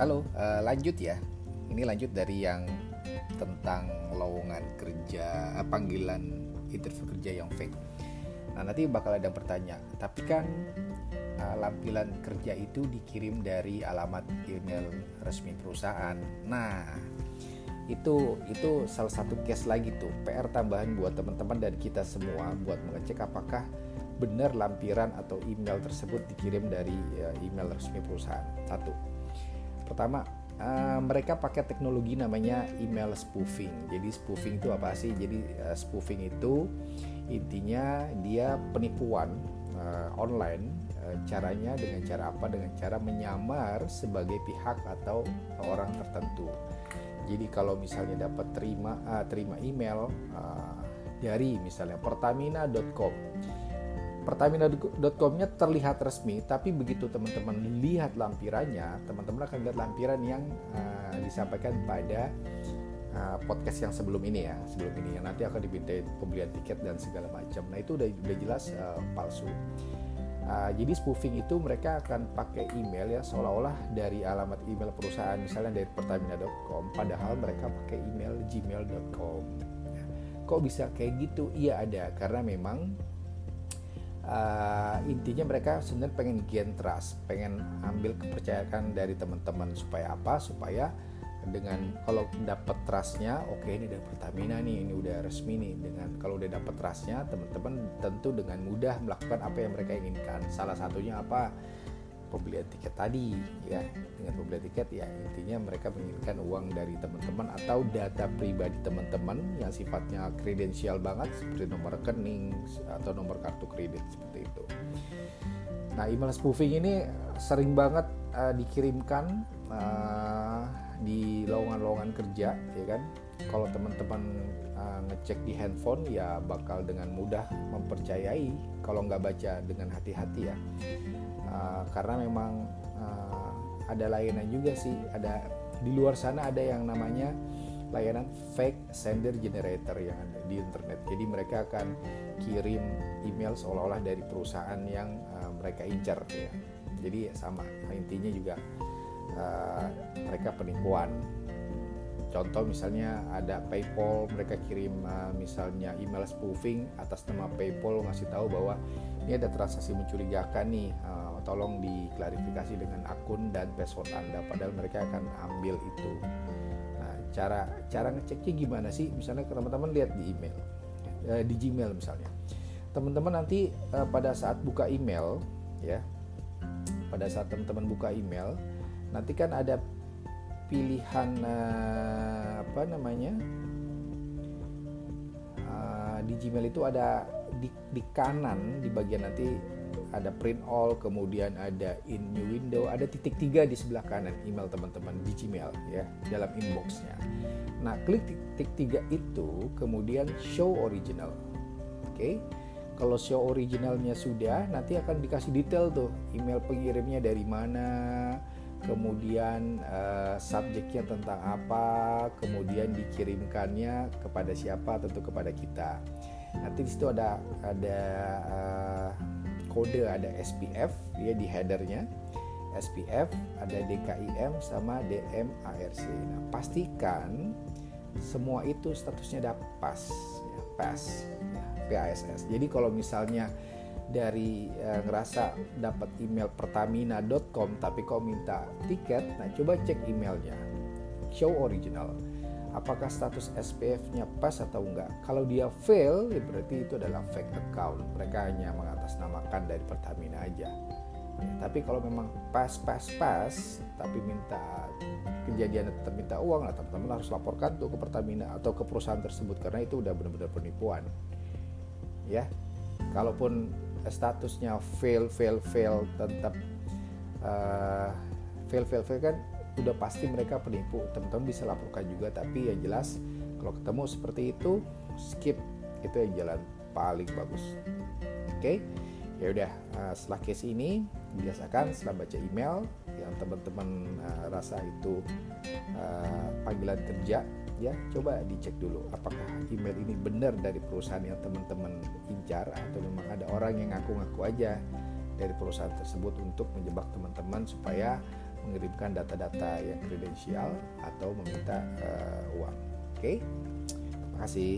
Halo, uh, lanjut ya. Ini lanjut dari yang tentang lowongan kerja, uh, panggilan interview kerja yang fake. Nah, nanti bakal ada yang bertanya, tapi kan uh, lampiran kerja itu dikirim dari alamat email resmi perusahaan. Nah, itu itu salah satu case lagi tuh PR tambahan buat teman-teman dan kita semua buat mengecek apakah benar lampiran atau email tersebut dikirim dari email resmi perusahaan. Satu. Pertama, uh, mereka pakai teknologi namanya email spoofing. Jadi spoofing itu apa sih? Jadi uh, spoofing itu intinya dia penipuan uh, online. Caranya dengan cara apa? Dengan cara menyamar sebagai pihak atau orang tertentu. Jadi kalau misalnya dapat terima uh, terima email uh, dari misalnya pertamina.com Pertamina.com-nya terlihat resmi, tapi begitu teman-teman lihat lampirannya, teman-teman akan lihat lampiran yang uh, disampaikan pada uh, podcast yang sebelum ini ya, sebelum ini yang nanti akan diminta pembelian tiket dan segala macam. Nah itu udah udah jelas uh, palsu. Uh, jadi spoofing itu mereka akan pakai email ya seolah-olah dari alamat email perusahaan misalnya dari pertamina.com padahal mereka pakai email gmail.com. Kok bisa kayak gitu? Iya ada karena memang uh, intinya mereka sebenarnya pengen gain trust, pengen ambil kepercayaan dari teman-teman supaya apa? Supaya dengan kalau dapat trustnya, oke okay, ini dari Pertamina nih, ini udah resmi nih. Dengan kalau udah dapat trustnya, teman-teman tentu dengan mudah melakukan apa yang mereka inginkan. Salah satunya apa? Pembelian tiket tadi ya dengan pembelian tiket ya intinya mereka menginginkan uang dari teman-teman atau data pribadi teman-teman yang sifatnya kredensial banget seperti nomor rekening atau nomor kartu kredit seperti itu. Nah email spoofing ini sering banget uh, dikirimkan uh, di lowongan-lowongan kerja ya kan. Kalau teman-teman uh, ngecek di handphone ya bakal dengan mudah mempercayai kalau nggak baca dengan hati-hati ya uh, karena memang uh, ada layanan juga sih. Ada di luar sana ada yang namanya layanan fake sender generator yang ada di internet. Jadi mereka akan kirim email seolah-olah dari perusahaan yang uh, mereka incar ya. Jadi sama intinya juga uh, mereka penipuan. Contoh misalnya ada PayPal mereka kirim uh, misalnya email spoofing atas nama PayPal ngasih tahu bahwa ini ada transaksi mencurigakan nih uh, tolong diklarifikasi dengan akun dan password Anda padahal mereka akan ambil itu. Nah cara cara ngeceknya gimana sih? Misalnya teman-teman lihat di email uh, di Gmail misalnya. Teman-teman nanti uh, pada saat buka email ya pada saat teman-teman buka email nanti kan ada pilihan uh, apa namanya di Gmail itu ada di, di kanan di bagian nanti ada print all kemudian ada in new window ada titik tiga di sebelah kanan email teman-teman di Gmail ya dalam inboxnya nah klik titik tiga itu kemudian show original oke okay? kalau show originalnya sudah nanti akan dikasih detail tuh email pengirimnya dari mana kemudian uh, subjeknya tentang apa, kemudian dikirimkannya kepada siapa, tentu kepada kita. Nanti di situ ada ada uh, kode, ada SPF ya di headernya, SPF, ada DKIM sama DMARC. Nah pastikan semua itu statusnya dapat pas, ya, pas, ya, PASS. Jadi kalau misalnya dari uh, ngerasa dapat email pertamina.com tapi kau minta tiket, nah coba cek emailnya. Show original. Apakah status SPF-nya pas atau enggak? Kalau dia fail, ya berarti itu adalah fake account. Mereka hanya mengatasnamakan dari Pertamina aja. Ya, tapi kalau memang pas pas pas, tapi minta kejadian tetap minta uang, nah teman-teman harus laporkan tuh ke Pertamina atau ke perusahaan tersebut karena itu udah benar-benar penipuan. Ya, kalaupun statusnya fail fail fail tetap uh, fail fail fail kan udah pasti mereka penipu. Teman-teman bisa laporkan juga tapi yang jelas kalau ketemu seperti itu skip. Itu yang jalan paling bagus. Oke? Okay? ya udah uh, setelah case ini biasakan setelah baca email yang teman-teman uh, rasa itu uh, panggilan kerja ya coba dicek dulu apakah email ini benar dari perusahaan yang teman-teman incar atau memang ada orang yang ngaku-ngaku aja dari perusahaan tersebut untuk menjebak teman-teman supaya mengirimkan data-data yang kredensial atau meminta uh, uang. Oke, okay? terima kasih.